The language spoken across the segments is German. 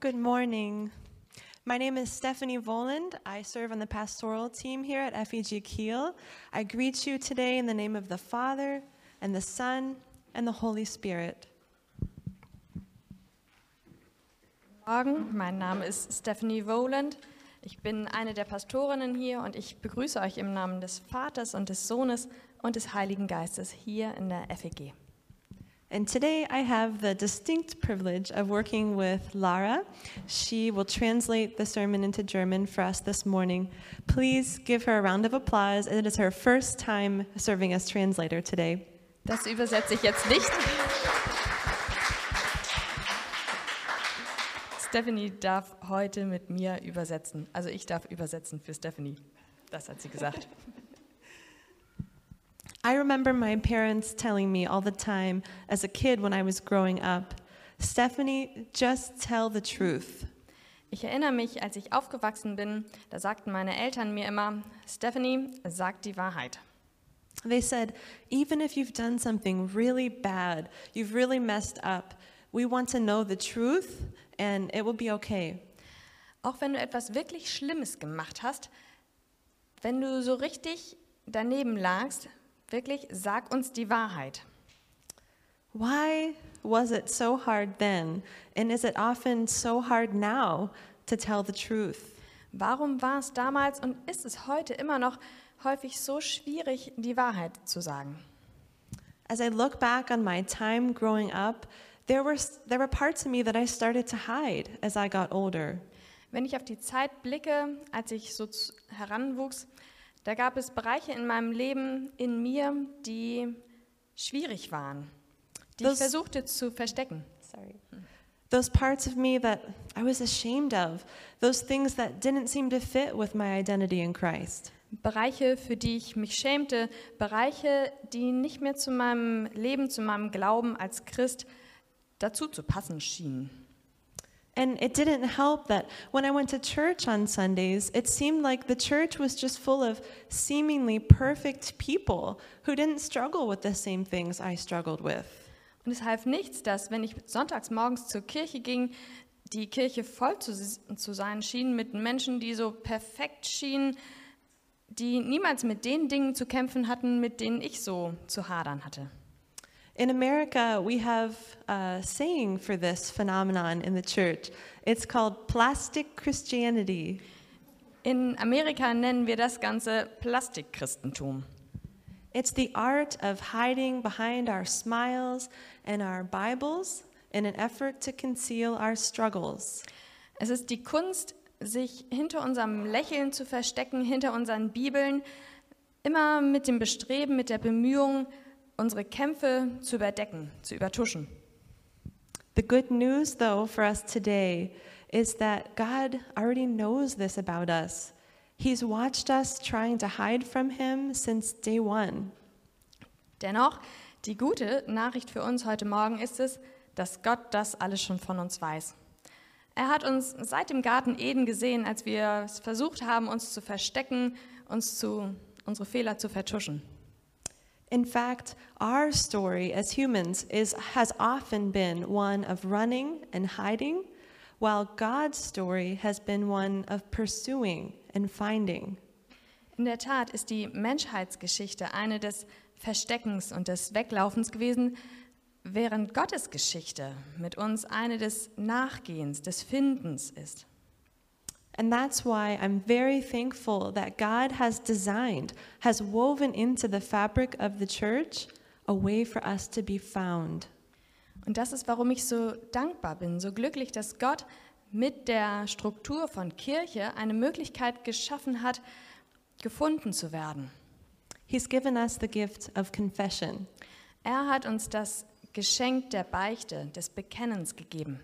Good morning. My name is Stephanie Voland. I serve on the pastoral team here at FEG Kiel. I greet you today in the name of the Father, and the Son, and the Holy Spirit. Morgen, mein Name ist Stephanie Voland. Ich bin eine der Pastorinnen hier und ich begrüße euch im Namen des Vaters und des Sohnes und des Heiligen Geistes hier in der FEG. And today I have the distinct privilege of working with Lara. She will translate the sermon into German for us this morning. Please give her a round of applause. It is her first time serving as translator today. Das übersetze ich jetzt nicht. Stephanie darf heute mit mir übersetzen. Also ich darf übersetzen für Stephanie. Das hat sie gesagt. I remember my parents telling me all the time as a kid when I was growing up, Stephanie, just tell the truth. Ich erinnere mich, als ich aufgewachsen bin, da sagten meine Eltern mir immer, Stephanie, sag die Wahrheit. They said, even if you've done something really bad, you've really messed up, we want to know the truth and it will be okay. Auch wenn du etwas wirklich Schlimmes gemacht hast, wenn du so richtig daneben lagst, wirklich sag uns die Wahrheit. Why was it so hard then? And is it often so hard now to tell the truth? Warum war es damals und ist es heute immer noch häufig so schwierig, die Wahrheit zu sagen? As I look back on my time growing up, there were, there were parts of me that I started to hide as I got older. Wenn ich auf die Zeit blicke, als ich so heranwuchs, da gab es Bereiche in meinem Leben, in mir, die schwierig waren, die ich Those- versuchte zu verstecken. Sorry. Those parts of me that I was ashamed of, those things that didn't seem to fit with my identity in Christ. Bereiche, für die ich mich schämte, Bereiche, die nicht mehr zu meinem Leben, zu meinem Glauben als Christ dazu zu passen schienen. And it didn't help that when I went to church on Sundays, it seemed like the church was just full of seemingly perfect people who didn't struggle with the same things I struggled with. Und es half nichts, dass, wenn ich sonntags morgens zur Kirche ging, die Kirche voll zu, zu sein schien mit Menschen, die so perfekt schienen, die niemals mit den Dingen zu kämpfen hatten, mit denen ich so zu hadern hatte. In America, we have a saying for this phenomenon in the church. It's called plastic Christianity. In Amerika nennen wir das Ganze Plastikchristentum. It's the art of hiding behind our smiles and our Bibles in an effort to conceal our struggles. Es ist die Kunst, sich hinter unserem Lächeln zu verstecken, hinter unseren Bibeln, immer mit dem Bestreben, mit der Bemühung, unsere Kämpfe zu überdecken, zu übertuschen. The good news, though, for us today is that God already knows this about us. He's watched us trying to hide from Him since day one. Dennoch, die gute Nachricht für uns heute Morgen ist es, dass Gott das alles schon von uns weiß. Er hat uns seit dem Garten Eden gesehen, als wir versucht haben, uns zu verstecken, uns zu, unsere Fehler zu vertuschen. In fact, our story as humans is, has often been one of running and hiding, while God's story has been one of pursuing and finding. In der Tat ist die Menschheitsgeschichte eine des Versteckens und des Weglaufens gewesen, während Gottes Geschichte mit uns eine des Nachgehens, des Findens ist. And that's why I'm very thankful that God has designed, has woven into the fabric of the church a way for us to be found. Und das ist, warum ich so dankbar bin, so glücklich, dass Gott mit der Struktur von Kirche eine Möglichkeit geschaffen hat, gefunden zu werden. He's given us the gift of confession. Er hat uns das Geschenk der Beichte, des Bekennens gegeben.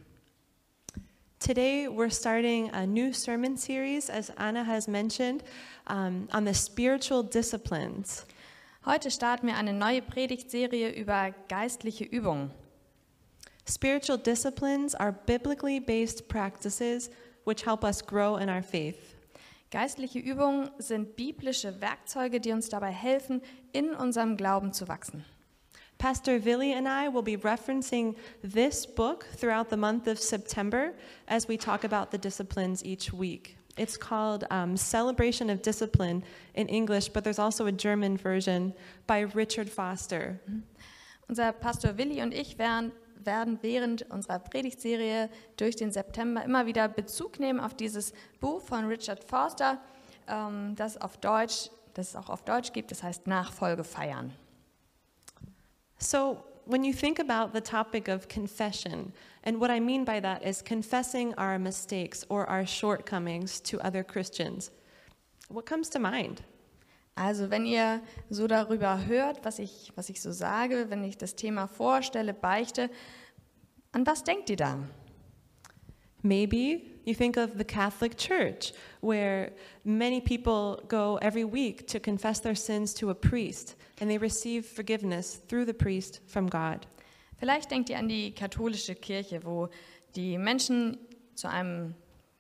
Today, we're starting a new sermon series, as Anna has mentioned, um, on the spiritual disciplines. Heute starten wir eine neue Predigtserie über geistliche Übungen. Spiritual disciplines are biblically based practices which help us grow in our faith. Geistliche Übungen sind biblische Werkzeuge, die uns dabei helfen, in unserem Glauben zu wachsen. Pastor Villy and I will be referencing this book throughout the month of September as we talk about the disciplines each week. It's called um, Celebration of Discipline in English, but there's also a German version by Richard Foster. Unser Pastor Willi und ich werden, werden während unserer Predigtserie durch den September immer wieder Bezug nehmen auf dieses Buch von Richard Foster, ähm, das auf Deutsch, das es auch auf Deutsch gibt, das heißt Nachfolge feiern. So, when you think about the topic of confession, and what I mean by that is confessing our mistakes or our shortcomings to other Christians, what comes to mind? Also wenn ihr so darüber hört, was ich, was ich so sage, wenn ich das Thema vorstelle, beichte, an was denkt ihr da? Maybe you think of the Catholic Church, where many people go every week to confess their sins to a priest, and they receive forgiveness through the priest from God. Vielleicht denkt ihr an die katholische Kirche, wo die Menschen zu einem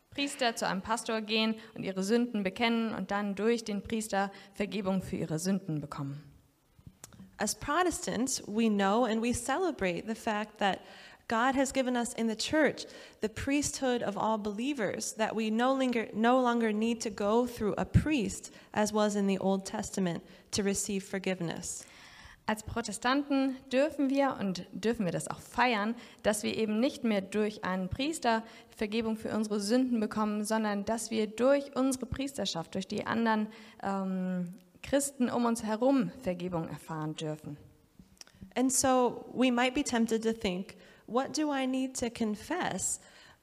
Priester, zu einem Pastor gehen und ihre Sünden bekennen und dann durch den Priester Vergebung für ihre Sünden bekommen. As Protestants, we know and we celebrate the fact that God has given us in the church the priesthood of all believers, that we no longer, no longer need to go through a priest, as was in the Old Testament, to receive forgiveness. Als Protestanten dürfen wir und dürfen wir das auch feiern, dass wir eben nicht mehr durch einen Priester Vergebung für unsere Sünden bekommen, sondern dass wir durch unsere Priesterschaft, durch die anderen ähm, Christen um uns herum Vergebung erfahren dürfen. And so we might be tempted to think, what do I need to confess?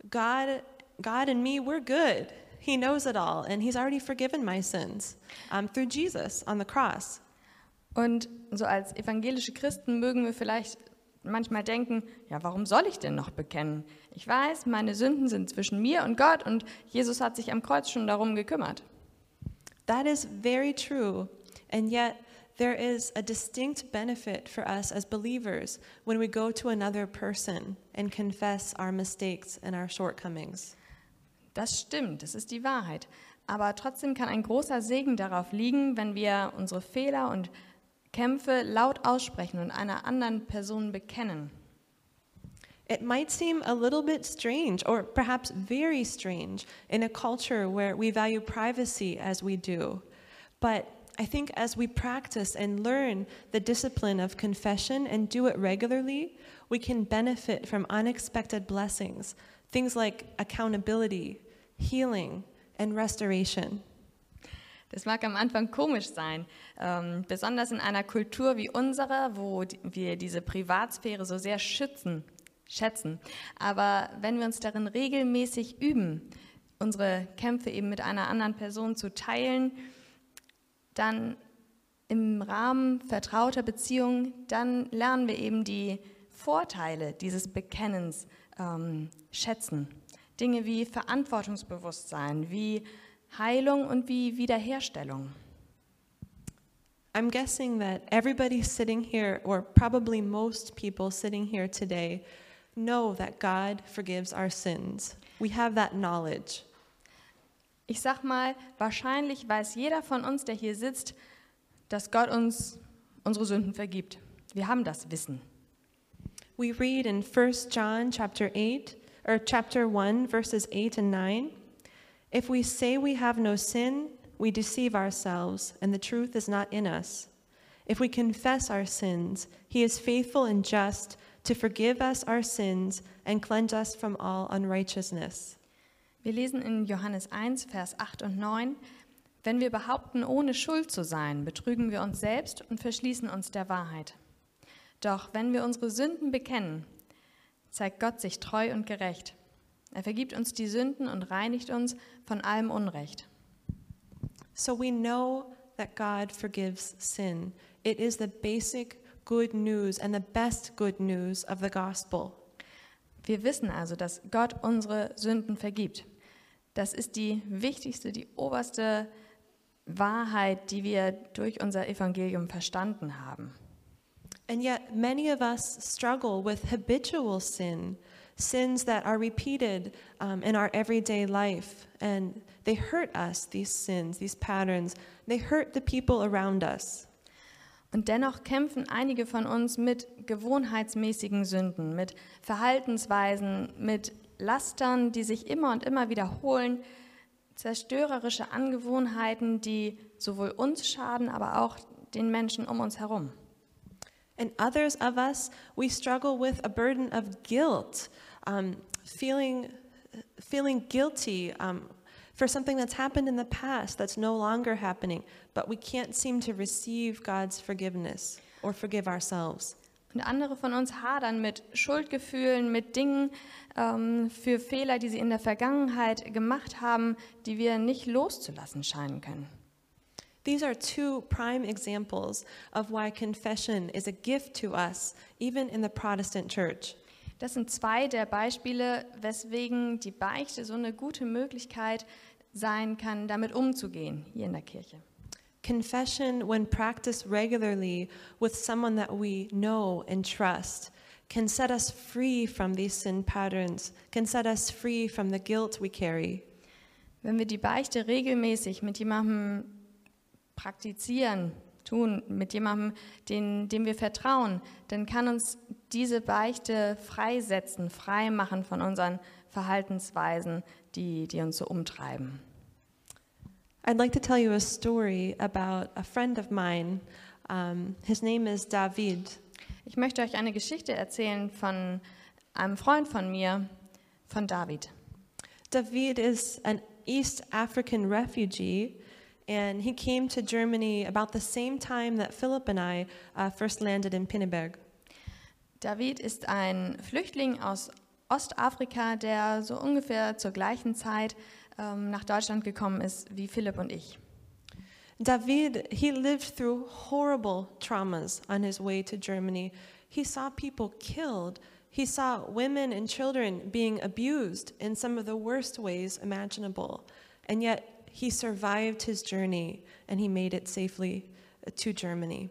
God, God and me, we're good. He knows it all, and He's already forgiven my sins um, through Jesus on the cross. Und so als evangelische Christen mögen wir vielleicht manchmal denken, ja, warum soll ich denn noch bekennen? Ich weiß, meine Sünden sind zwischen mir und Gott und Jesus hat sich am Kreuz schon darum gekümmert. That is very true. And yet, there is a distinct benefit for us as believers when we go to another person and confess our mistakes and our shortcomings. Das stimmt, das ist die Wahrheit. Aber trotzdem kann ein großer Segen darauf liegen, wenn wir unsere Fehler und Kämpfe laut aussprechen und einer anderen Person bekennen. It might seem a little bit strange, or perhaps very strange, in a culture where we value privacy as we do. But I think as we practice and learn the discipline of confession and do it regularly, we can benefit from unexpected blessings, things like accountability, healing, and restoration. Das mag am Anfang komisch sein, ähm, besonders in einer Kultur wie unserer, wo wir diese Privatsphäre so sehr schützen, schätzen. Aber wenn wir uns darin regelmäßig üben, unsere Kämpfe eben mit einer anderen Person zu teilen, dann im Rahmen vertrauter Beziehungen, dann lernen wir eben die Vorteile dieses Bekennens ähm, schätzen. Dinge wie Verantwortungsbewusstsein, wie Heilung und wie Wiederherstellung. I'm guessing that everybody sitting here, or probably most people sitting here today, know that God forgives our sins. We have that knowledge. Ich sag mal, wahrscheinlich weiß jeder von uns, der hier sitzt, dass Gott uns unsere Sünden vergibt. Wir haben das Wissen. We read in 1 John chapter 8 or chapter 1 verses 8 and 9, if we say we have no sin, we deceive ourselves and the truth is not in us. If we confess our sins, he is faithful and just to forgive us our sins and cleanse us from all unrighteousness. Wir lesen in Johannes 1, Vers 8 und 9, wenn wir behaupten, ohne Schuld zu sein, betrügen wir uns selbst und verschließen uns der Wahrheit. Doch wenn wir unsere Sünden bekennen, zeigt Gott sich treu und gerecht. Er vergibt uns die Sünden und reinigt uns von allem Unrecht. So we know that God forgives sin. It is the basic good news and the best good news of the gospel. Wir wissen also, dass Gott unsere Sünden vergibt. Das ist die wichtigste, die oberste Wahrheit, die wir durch unser Evangelium verstanden haben. And yet, many of us struggle with habitual sin, sins that are repeated um, in our everyday life. And they hurt us, these sins, these patterns. They hurt the people around us. Und dennoch kämpfen einige von uns mit gewohnheitsmäßigen Sünden, mit Verhaltensweisen, mit Lastern, die sich immer und immer wiederholen, zerstörerische Angewohnheiten, die sowohl uns schaden, aber auch den Menschen um uns herum. And others of us, we struggle with a burden of guilt, um, feeling, feeling guilty um, for something that's happened in the past that's no longer happening, but we can't seem to receive God's forgiveness or forgive ourselves. Und andere von uns hadern mit Schuldgefühlen, mit Dingen ähm, für Fehler, die sie in der Vergangenheit gemacht haben, die wir nicht loszulassen scheinen können. These are two prime examples of why confession is a gift to us, even in the Protestant church. Das sind zwei der Beispiele, weswegen die Beichte so eine gute Möglichkeit sein kann, damit umzugehen hier in der Kirche. Confession, when practiced regularly with someone that we know and trust, can set us free from these sin patterns, can set us free from the guilt we carry. Wenn wir die Beichte regelmäßig mit jemandem praktizieren, tun, mit jemandem, den, dem wir vertrauen, dann kann uns diese Beichte freisetzen, frei machen von unseren Verhaltensweisen, die, die uns so umtreiben. I'd like to tell you a story about a friend of mine. Um, his name is David. Ich möchte euch eine Geschichte erzählen von einem Freund von mir, von David. David is an East African refugee, and he came to Germany about the same time that Philip and I uh, first landed in Pinneberg. David ist ein Flüchtling aus Ostafrika, der so ungefähr zur gleichen Zeit ähm, nach Deutschland gekommen ist wie Philipp und ich. David, he lived through horrible traumas on his way to Germany. He saw people killed. He saw women and children being abused in some of the worst ways imaginable. And yet he survived his journey and he made it safely to Germany.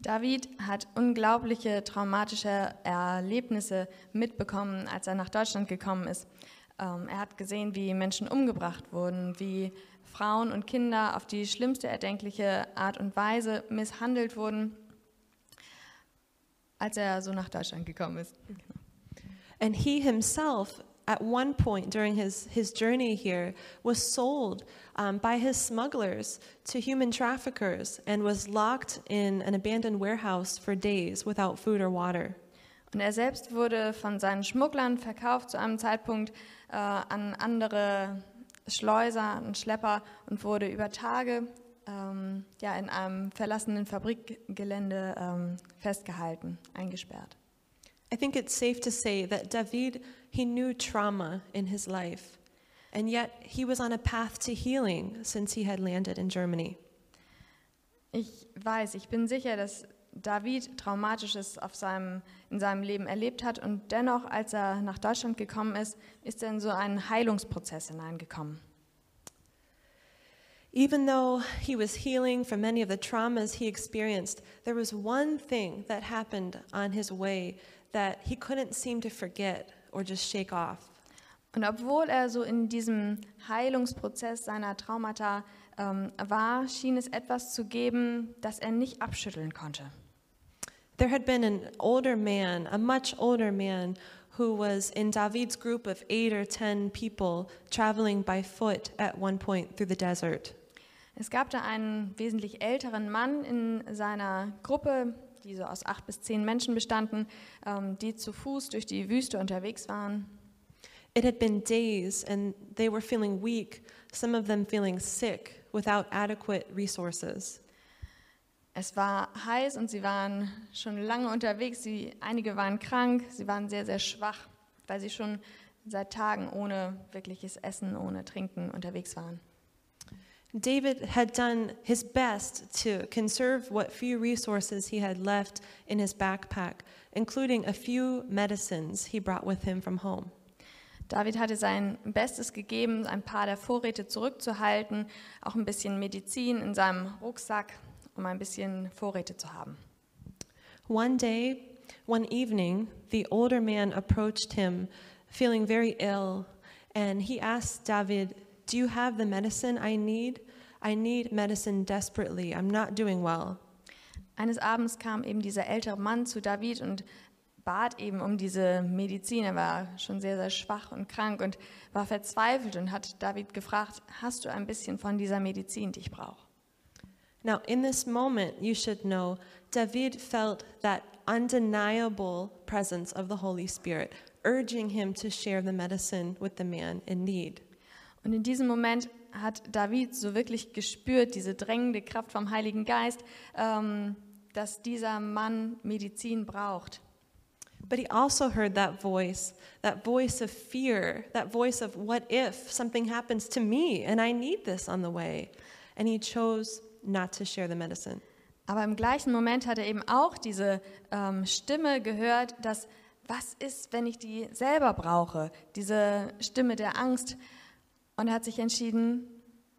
David hat unglaubliche traumatische Erlebnisse mitbekommen, als er nach Deutschland gekommen ist. Ähm, er hat gesehen, wie Menschen umgebracht wurden, wie Frauen und Kinder auf die schlimmste erdenkliche Art und Weise misshandelt wurden, als er so nach Deutschland gekommen ist. And he himself, at one point during his, his journey here, was sold um, by his smugglers to human traffickers and was locked in an abandoned warehouse for days without food or water. Und er selbst wurde von seinen Schmugglern verkauft zu einem Zeitpunkt äh, an andere Schleuser und Schlepper und wurde über Tage ähm, ja, in einem verlassenen Fabrikgelände ähm, festgehalten, eingesperrt. I think it's safe to say that David, he knew trauma in his life, and yet he was on a path to healing since he had landed in Germany. Ich weiß, ich bin sicher, dass David Traumatisches seinem, in seinem Leben erlebt hat und dennoch, als er nach Deutschland gekommen ist, ist er in so einen Heilungsprozess hineingekommen. Even though he was healing from many of the traumas he experienced, there was one thing that happened on his way that he couldn't seem to forget or just shake off. Und obwohl er so in diesem Heilungsprozess seiner Traumata ähm, war, schien es etwas zu geben, das er nicht abschütteln konnte. There had been an older man, a much older man, who was in David's group of eight or ten people traveling by foot at one point through the desert. Es gab da einen wesentlich älteren Mann in seiner Gruppe, die so aus acht bis zehn Menschen bestanden, ähm, die zu Fuß durch die Wüste unterwegs waren. It had been days, and they were feeling weak, some of them feeling sick without adequate resources. Es war heiß und sie waren schon lange unterwegs. Sie, einige waren krank, sie waren sehr, sehr schwach, weil sie schon seit Tagen ohne wirkliches Essen, ohne Trinken unterwegs waren. David had done his best to conserve what few resources he had left in his backpack, including a few medicines he brought with him from home. David hatte sein Bestes gegeben, ein paar der Vorräte zurückzuhalten, auch ein bisschen Medizin in seinem Rucksack, um ein bisschen Vorräte zu haben. One day, one evening, the older man approached him, feeling very ill, and he asked David, Do you have the medicine I need? I need medicine desperately. I'm not doing well. Eines Abends kam eben dieser ältere Mann zu David und bat eben um diese Medizin. Er war schon sehr, sehr schwach und krank und war verzweifelt und hat David gefragt, hast du ein bisschen von dieser Medizin, die ich brauche? Now, in this moment, you should know David felt that undeniable presence of the Holy Spirit, urging him to share the medicine with the man in need. Und in diesem Moment hat David so wirklich gespürt, diese drängende Kraft vom Heiligen Geist, ähm, dass dieser Mann Medizin braucht. But he also heard that voice, that voice of fear, that voice of what if something happens to me and I need this on the way. And he chose not to share the medicine. Aber im gleichen Moment hat er eben auch diese ähm, Stimme gehört, dass was ist, wenn ich die selber brauche? Diese Stimme der Angst. Und er hat sich entschieden,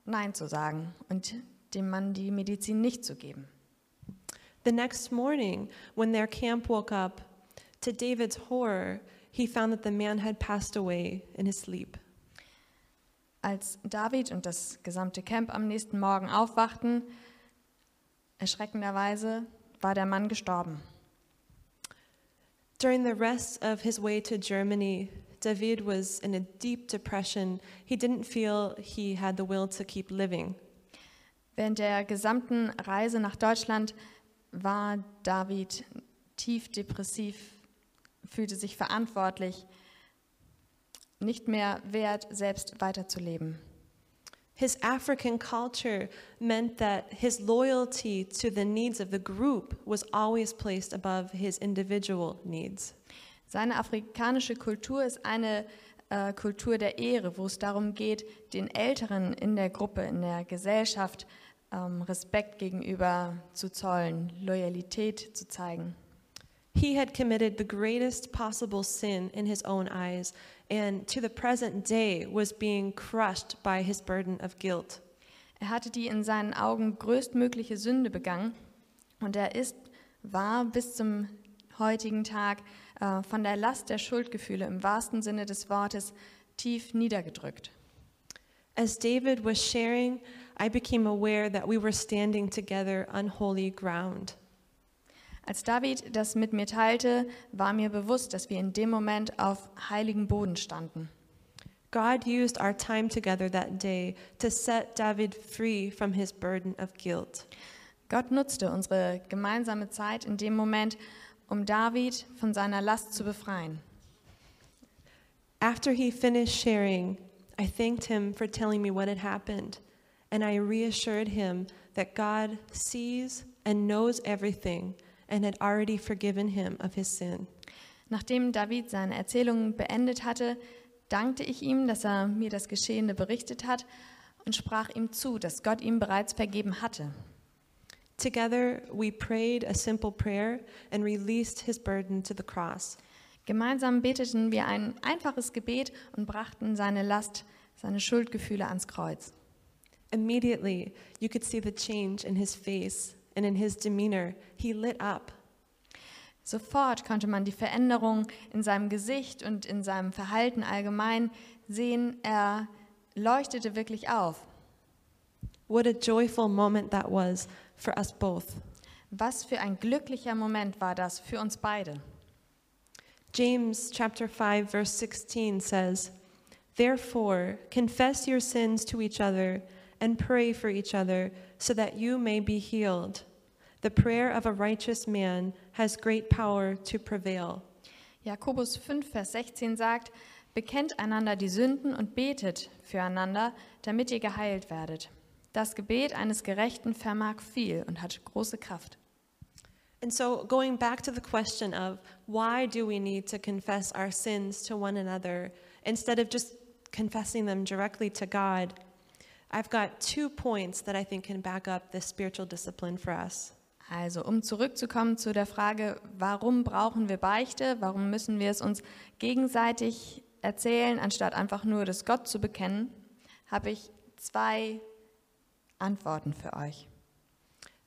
Nein zu sagen und dem Mann die Medizin nicht zu geben. The next morning, when their camp woke up, to David's horror, he found that the man had passed away in his sleep. Als David und das gesamte Camp am nächsten Morgen aufwachten, erschreckenderweise war der Mann gestorben. During the rest of his way to Germany, David was in a deep depression. He didn't feel he had the will to keep living. Während der gesamten Reise nach Deutschland war David tief depressiv, fühlte sich verantwortlich, nicht mehr wert, selbst weiterzuleben. His African culture meant that his loyalty to the needs of the group was always placed above his individual needs. Seine afrikanische Kultur ist eine äh, Kultur der Ehre, wo es darum geht, den Älteren in der Gruppe, in der Gesellschaft ähm, Respekt gegenüber zu zollen, Loyalität zu zeigen. He had committed the greatest possible sin in his own eyes, and to the present day was being crushed by his burden of guilt. Er hatte die in seinen Augen größtmögliche Sünde begangen und er ist, war bis zum heutigen Tag äh, von der Last der Schuldgefühle im wahrsten Sinne des Wortes tief niedergedrückt. As David was sharing, I became aware that we were standing together on holy ground. Als David das mit mir teilte, war mir bewusst, dass wir in dem Moment auf heiligem Boden standen. God used our time together that day to set David free from his burden of guilt. Gott nutzte unsere gemeinsame Zeit in dem Moment, um David von seiner Last zu befreien. After he finished sharing, I thanked him for telling me what had happened, and I reassured him that God sees and knows everything and had already forgiven him of his sin. Nachdem David seine Erzählung beendet hatte, dankte ich ihm, dass er mir das Geschehene berichtet hat und sprach ihm zu, dass Gott ihm bereits vergeben hatte. Together, we prayed a simple prayer and released his burden to the cross. Gemeinsam beteten wir ein einfaches Gebet und brachten seine Last, seine Schuldgefühle ans Kreuz. Immediately, you could see the change in his face and in his demeanor. He lit up. Sofort konnte man die Veränderung in seinem Gesicht und in seinem Verhalten allgemein sehen. Er leuchtete wirklich auf. What a joyful moment that was for us both. Was für ein glücklicher Moment war das für uns beide. James chapter 5 verse 16 says, "Therefore confess your sins to each other and pray for each other so that you may be healed. The prayer of a righteous man has great power to prevail." Jakobus 5, Vers 16 sagt, Bekennt einander die Sünden und betet füreinander, damit ihr geheilt werdet. Das Gebet eines Gerechten vermag viel und hat große Kraft. And so, going back to the question of why do we need to confess our sins to one another instead of just confessing them directly to God, I've got two points that I think can back up this spiritual discipline for us. Also, um zurückzukommen zu der Frage, warum brauchen wir Beichte? Warum müssen wir es uns gegenseitig erzählen, anstatt einfach nur das Gott zu bekennen, habe ich zwei Antworten für euch.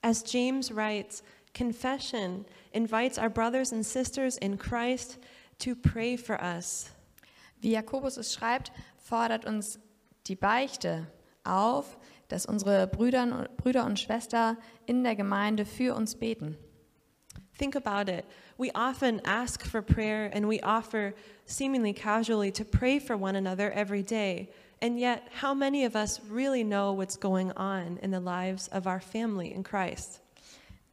As James writes, confession invites our brothers and sisters in Christ to pray for us. Wie Jakobus es schreibt, fordert uns die Beichte auf, dass unsere Brüder, Brüder und Schwestern in der Gemeinde für uns beten. Think about it. We often ask for prayer and we offer seemingly casually to pray for one another every day. And yet, how many of us really know what's going on in the lives of our family in Christ?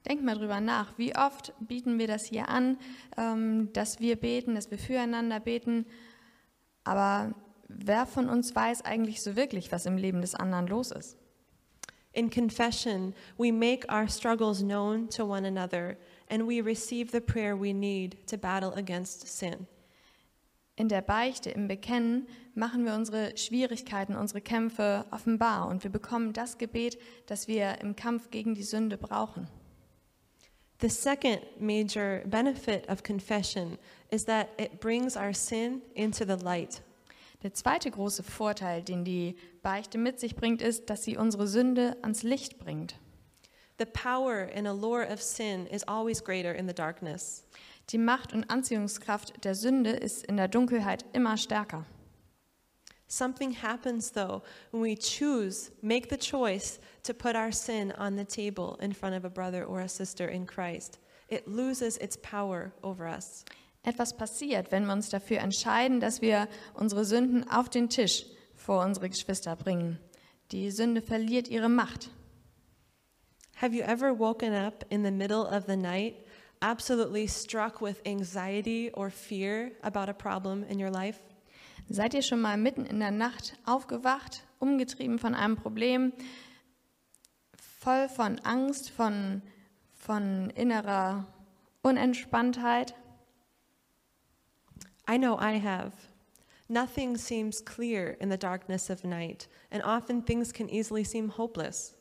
Denk mal drüber nach. Wie oft bieten wir das hier an, ähm, dass wir beten, dass wir füreinander beten. Aber wer von uns weiß eigentlich so wirklich, was im Leben des anderen los ist? In confession, we make our struggles known to one another and we receive the prayer we need to battle against sin. In der Beichte, im Bekennen, machen wir unsere Schwierigkeiten, unsere Kämpfe offenbar und wir bekommen das Gebet, das wir im Kampf gegen die Sünde brauchen. The second major benefit of confession is that it brings our sin into the light. Der zweite große Vorteil, den die Beichte mit sich bringt, ist, dass sie unsere Sünde ans Licht bringt. The power and allure of sin is always greater in the darkness. Die Macht und Anziehungskraft der Sünde ist in der Dunkelheit immer stärker. Something happens though when we choose, make the choice to put our sin on the table in front of a brother or a sister in Christ. It loses its power over us. Etwas passiert, wenn wir uns dafür entscheiden, dass wir unsere Sünden auf den Tisch vor unsere Geschwister bringen. Die Sünde verliert ihre Macht. Have you ever woken up in the middle of the night absolutely struck with anxiety or fear about a problem in your life? Seid ihr schon mal mitten in der Nacht aufgewacht, umgetrieben von einem Problem, voll von Angst, von, von innerer Unentspanntheit? I know I have. Nothing seems clear in the darkness of night, and often things can easily seem hopeless.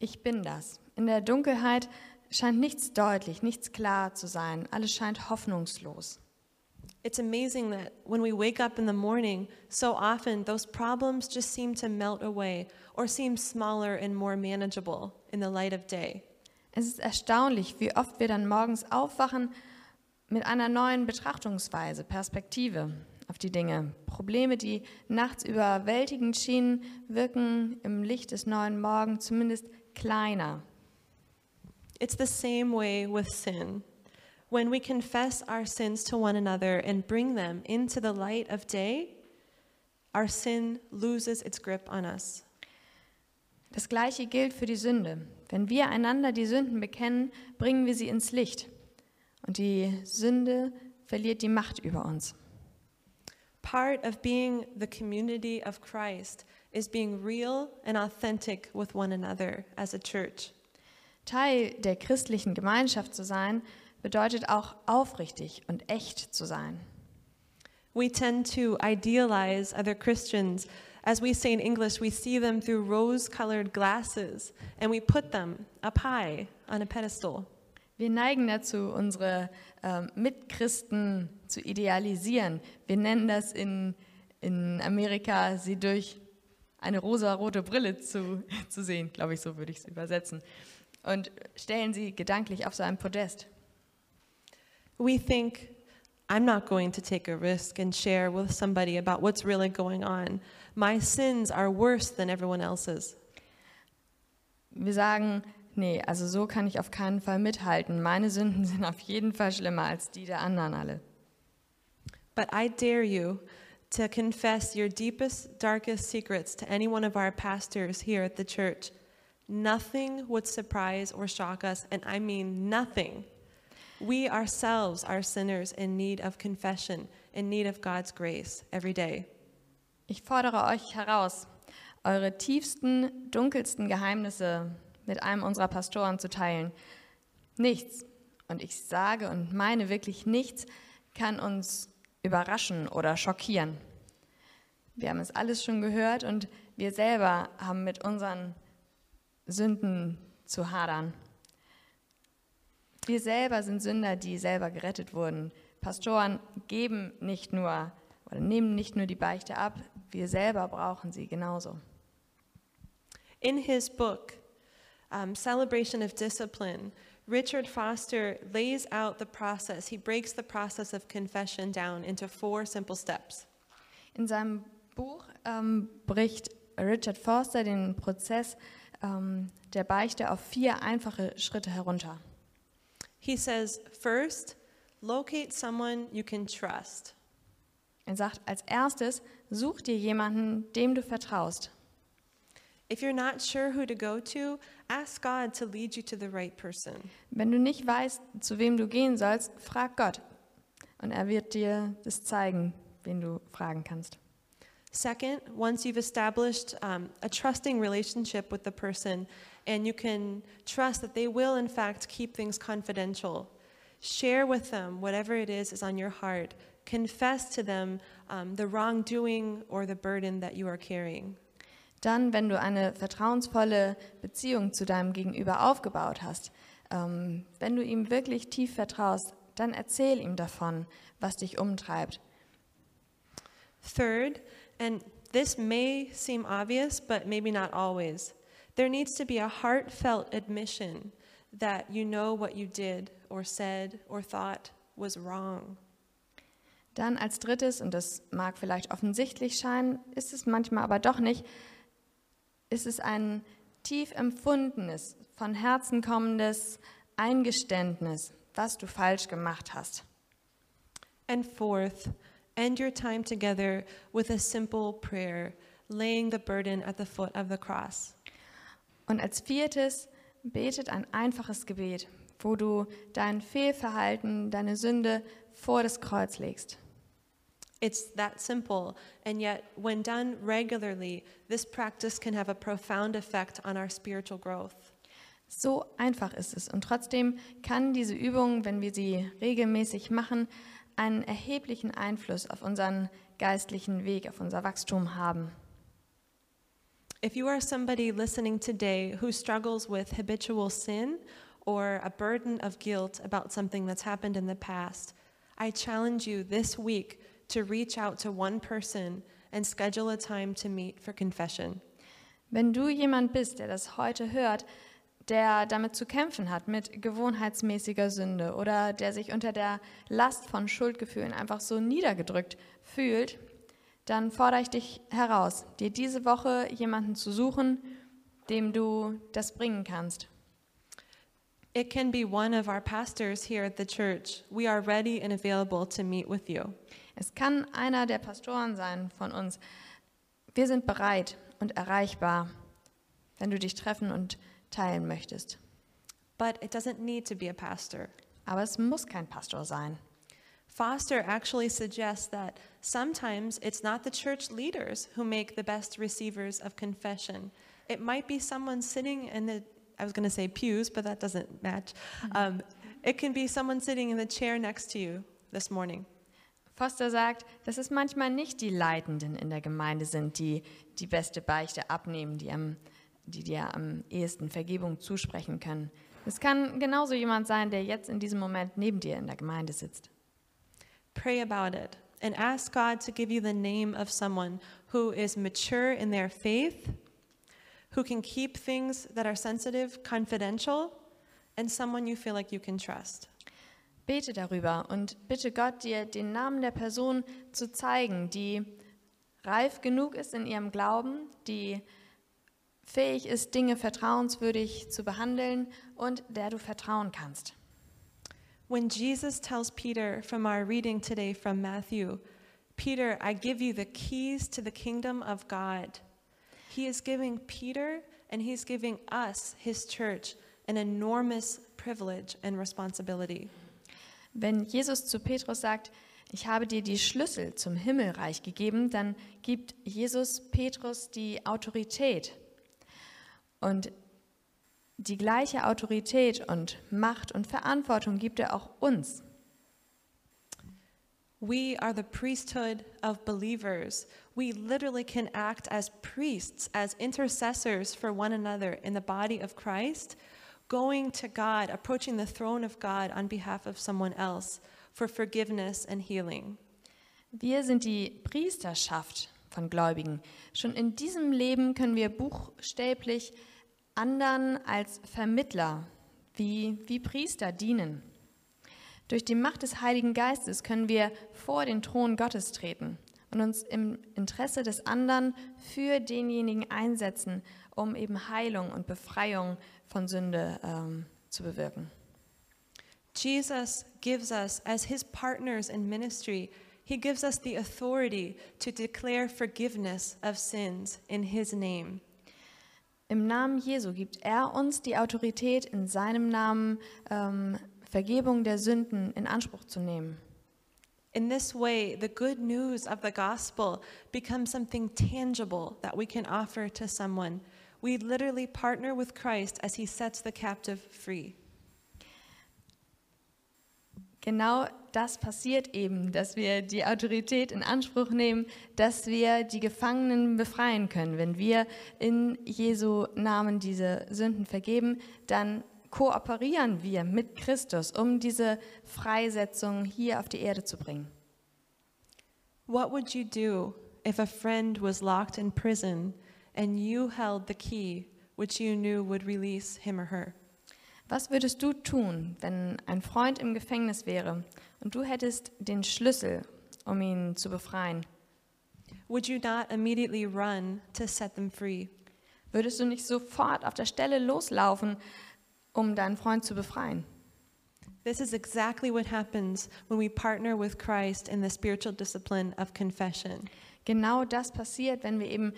Ich bin das. In der Dunkelheit scheint nichts deutlich, nichts klar zu sein. Alles scheint hoffnungslos. It's amazing that when we wake up in the morning, so often those problems just seem to melt away or seem smaller and more manageable in the light of day. Es ist erstaunlich, wie oft wir dann morgens aufwachen mit einer neuen Betrachtungsweise, Perspektive auf die Dinge. Probleme, die nachts überwältigend schienen, wirken im Licht des neuen Morgens zumindest kleiner. It's the same way with sin. When we confess our sins to one another and bring them into the light of day, our sin loses its grip on us. Das gleiche gilt für die Sünde. Wenn wir einander die Sünden bekennen, bringen wir sie ins Licht. Und die Sünde verliert die Macht über uns. Part of being the community of Christ is being real and authentic with one another as a church. Teil der christlichen Gemeinschaft zu sein, bedeutet auch aufrichtig und echt zu sein. We tend to idealize other Christians. As we say in English, we see them through rose colored glasses and we put them up high on a pedestal. Wir neigen dazu, unsere ähm, Mitchristen zu idealisieren. Wir nennen das in, in Amerika, sie durch eine rosa-rote Brille zu, zu sehen, glaube ich, so würde ich es übersetzen. Und stellen sie gedanklich auf so ein Podest. We think, I'm not going to take a risk and share with somebody about what's really going on. My sins are worse than everyone else's. Wir sagen, nee, also so kann ich auf keinen Fall mithalten. Meine Sünden sind auf jeden Fall schlimmer als die der anderen alle. But I dare you to confess your deepest, darkest secrets to any one of our pastors here at the church. Nothing would surprise or shock us, and I mean nothing. We ourselves are sinners in need of confession, in need of God's grace every day. Ich fordere euch heraus, eure tiefsten, dunkelsten Geheimnisse mit einem unserer Pastoren zu teilen. Nichts, und ich sage und meine wirklich nichts, kann uns überraschen oder schockieren. Wir haben es alles schon gehört und wir selber haben mit unseren Sünden zu hadern. Wir selber sind Sünder, die selber gerettet wurden. Pastoren geben nicht nur oder nehmen nicht nur die Beichte ab, wir selber brauchen sie genauso. In his book, um, Celebration of Discipline, Richard Foster lays out the process. He breaks the process of confession down into four simple steps. In seinem Buch ähm, bricht Richard Forster den Prozess ähm, der Beichte auf vier einfache Schritte herunter. He says, first, locate someone you can trust. Er sagt als erstes, such dir jemanden, dem du vertraust. If you're not sure who to go to, ask God to lead you to the right person. Wenn du nicht weißt, zu wem du gehen sollst, frag Gott. Und er wird dir das zeigen, wen du fragen kannst. Second, once you've established um, a trusting relationship with the person and you can trust that they will, in fact, keep things confidential, share with them whatever it is is on your heart. Confess to them um, the wrongdoing or the burden that you are carrying. Dann, wenn du eine vertrauensvolle Beziehung zu deinem Gegenüber aufgebaut hast, ähm, wenn du ihm wirklich tief vertraust, dann erzähl ihm davon, was dich umtreibt. Third, and this may seem obvious, but maybe not always, there needs to be a heartfelt admission that you know what you did or said or thought was wrong. Dann als drittes, und das mag vielleicht offensichtlich scheinen, ist es manchmal aber doch nicht, ist es ein tief empfundenes, von Herzen kommendes Eingeständnis, was du falsch gemacht hast. And fourth, end your time together with a simple prayer, laying the burden at the foot of the cross. Und als viertes, betet ein einfaches Gebet, wo du dein Fehlverhalten, deine Sünde vor das Kreuz legst. It's that simple, and yet, when done regularly, this practice can have a profound effect on our spiritual growth. So einfach ist es. Und trotzdem kann diese Übung, wenn wir sie regelmäßig machen, einen erheblichen Einfluss auf unseren geistlichen Weg, auf unser Wachstum haben. If you are somebody listening today who struggles with habitual sin or a burden of guilt about something that's happened in the past, I challenge you this week to reach out to one person and schedule a time to meet for confession. Wenn du jemand bist, der das heute hört, der damit zu kämpfen hat mit gewohnheitsmäßiger Sünde oder der sich unter der Last von Schuldgefühlen einfach so niedergedrückt fühlt, dann fordere ich dich heraus, dir diese Woche jemanden zu suchen, dem du das bringen kannst. It can be one of our pastors here at the church. We are ready and available to meet with you. Es kann einer der Pastoren sein von uns. Wir sind bereit und erreichbar, wenn du dich treffen und teilen möchtest. But it doesn't need to be a pastor. Aber es muss kein Pastor sein. Foster actually suggests that sometimes it's not the church leaders who make the best receivers of confession. It might be someone sitting in the, I was going to say pews, but that doesn't match. Um, it can be someone sitting in the chair next to you this morning. Foster sagt, dass es manchmal nicht die Leitenden in der Gemeinde sind, die die beste Beichte abnehmen, die, am, die dir am ehesten Vergebung zusprechen können. Es kann genauso jemand sein, der jetzt in diesem Moment neben dir in der Gemeinde sitzt. Pray about it and ask God to give you the name of someone who is mature in their faith, who can keep things that are sensitive confidential, and someone you feel like you can trust. Bete darüber und bitte Gott, dir den Namen der Person zu zeigen, die reif genug ist in ihrem Glauben, die fähig ist, Dinge vertrauenswürdig zu behandeln und der du vertrauen kannst. When Jesus tells Peter from our reading today from Matthew, Peter, I give you the keys to the kingdom of God. He is giving Peter and he's giving us, his church, an enormous privilege and responsibility. Wenn Jesus zu Petrus sagt, ich habe dir die Schlüssel zum Himmelreich gegeben, dann gibt Jesus Petrus die Autorität. Und die gleiche Autorität und Macht und Verantwortung gibt er auch uns. We are the priesthood of believers. We literally can act as priests, as intercessors for one another in the body of Christ, going to God, approaching the throne of God on behalf of someone else for forgiveness and healing. Wir sind die Priesterschaft von Gläubigen. Schon in diesem Leben können wir buchstäblich anderen als Vermittler, wie, wie Priester dienen. Durch die Macht des Heiligen Geistes können wir vor den Thron Gottes treten und uns im Interesse des anderen für denjenigen einsetzen, um eben Heilung und Befreiung von Sünde ähm, zu bewirken. Jesus gives us, as his partners in ministry, he gives us the authority to declare forgiveness of sins in his name. Im Namen Jesu gibt er uns die Autorität, in seinem Namen ähm, Vergebung der Sünden in Anspruch zu nehmen. In this way, the good news of the gospel becomes something tangible that we can offer to someone. We literally partner with Christ as he sets the captive free. Genau das passiert eben, dass wir die Autorität in Anspruch nehmen, dass wir die Gefangenen befreien können. Wenn wir in Jesu Namen diese Sünden vergeben, dann kooperieren wir mit Christus, um diese Freisetzung hier auf die Erde zu bringen. What would you do if a friend was locked in prison and you held the key which you knew would release him or her? Was würdest du tun, wenn ein Freund im Gefängnis wäre und du hättest den Schlüssel, um ihn zu befreien? Would you not immediately run to set them free? Würdest du nicht sofort auf der Stelle loslaufen, um deinen Freund zu befreien? This is exactly what happens when we partner with Christ in the spiritual discipline of confession. Genau das passiert, wenn wir eben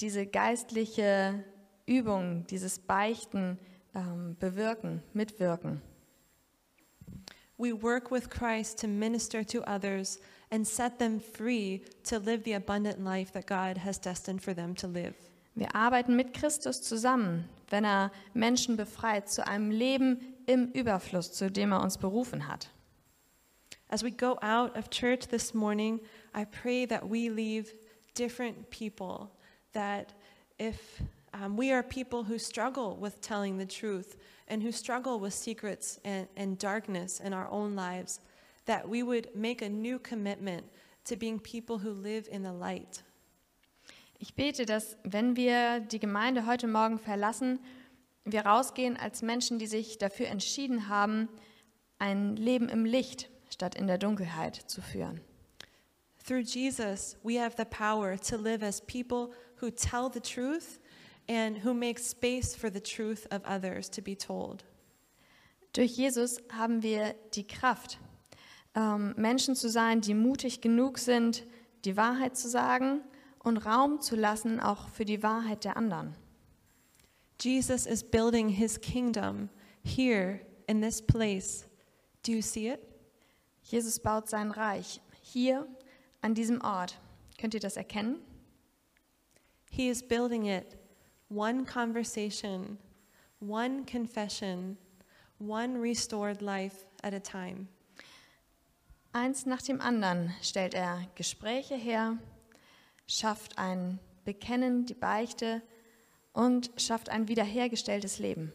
diese geistliche Übung, dieses Beichten ähm, bewirken, mitwirken. We work with Christ to minister to others and set them free to live the abundant life that God has destined for them to live. Wir arbeiten mit Christus zusammen, wenn er Menschen befreit zu einem Leben im Überfluss, zu dem er uns berufen hat. As we go out of church this morning, I pray that we leave different people. That if um, we are people who struggle with telling the truth and who struggle with secrets and, and darkness in our own lives, that we would make a new commitment to being people who live in the light. Ich bete, dass wenn wir die Gemeinde heute Morgen verlassen, wir rausgehen als Menschen, die sich dafür entschieden haben, ein Leben im Licht statt in der Dunkelheit zu führen. Through Jesus, we have the power to live as people who tell the truth and who make space for the truth of others to be told. Durch Jesus haben wir die Kraft, ähm, Menschen zu sein, die mutig genug sind, die Wahrheit zu sagen und Raum zu lassen auch für die Wahrheit der anderen. Jesus is building his kingdom here in this place. Do you see it? Jesus baut sein Reich hier an diesem Ort. Könnt ihr das erkennen? He is building it one conversation, one confession, one restored life at a time. Eins nach dem anderen stellt er Gespräche her, schafft ein Bekennen, die Beichte und schafft ein wiederhergestelltes Leben.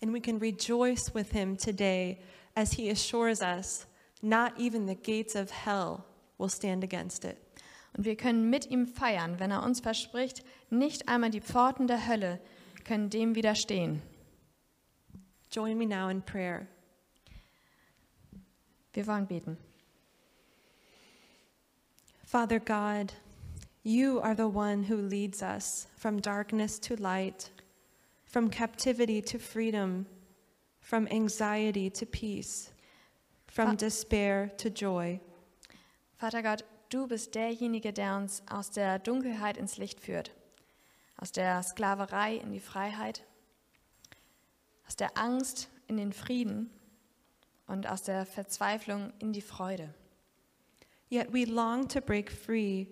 And we can rejoice with him today as he assures us not even the gates of hell will stand against it. Und wir können mit ihm feiern, wenn er uns verspricht, nicht einmal die Pforten der Hölle können dem widerstehen. Join me now in prayer. Wir wollen beten. Father God, you are the one who leads us from darkness to light, from captivity to freedom, from anxiety to peace, from despair to joy. Vater Gott, du bist derjenige, der uns aus der Dunkelheit ins Licht führt, aus der Sklaverei in die Freiheit, aus der Angst in den Frieden und aus der Verzweiflung in die Freude. Yet we long to break free,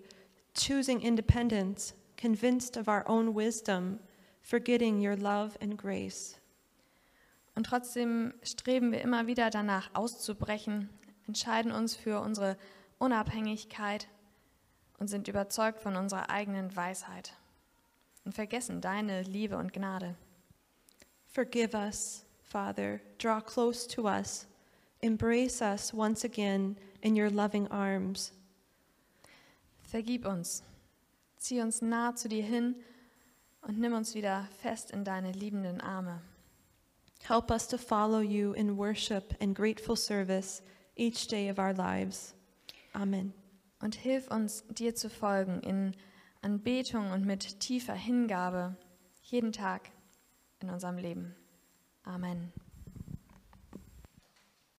choosing independence, convinced of our own wisdom, forgetting your love and grace. Und trotzdem streben wir immer wieder danach auszubrechen, entscheiden uns für unsere Unabhängigkeit und sind überzeugt von unserer eigenen Weisheit und vergessen deine Liebe und Gnade. Forgive us, Father. Draw close to us. Embrace us once again in your loving arms. Vergib uns, zieh uns nah zu dir hin und nimm uns wieder fest in deine liebenden Arme. Help us to follow you in worship and grateful service each day of our lives. Amen. Und hilf uns, dir zu folgen in Anbetung und mit tiefer Hingabe jeden Tag in unserem Leben. Amen.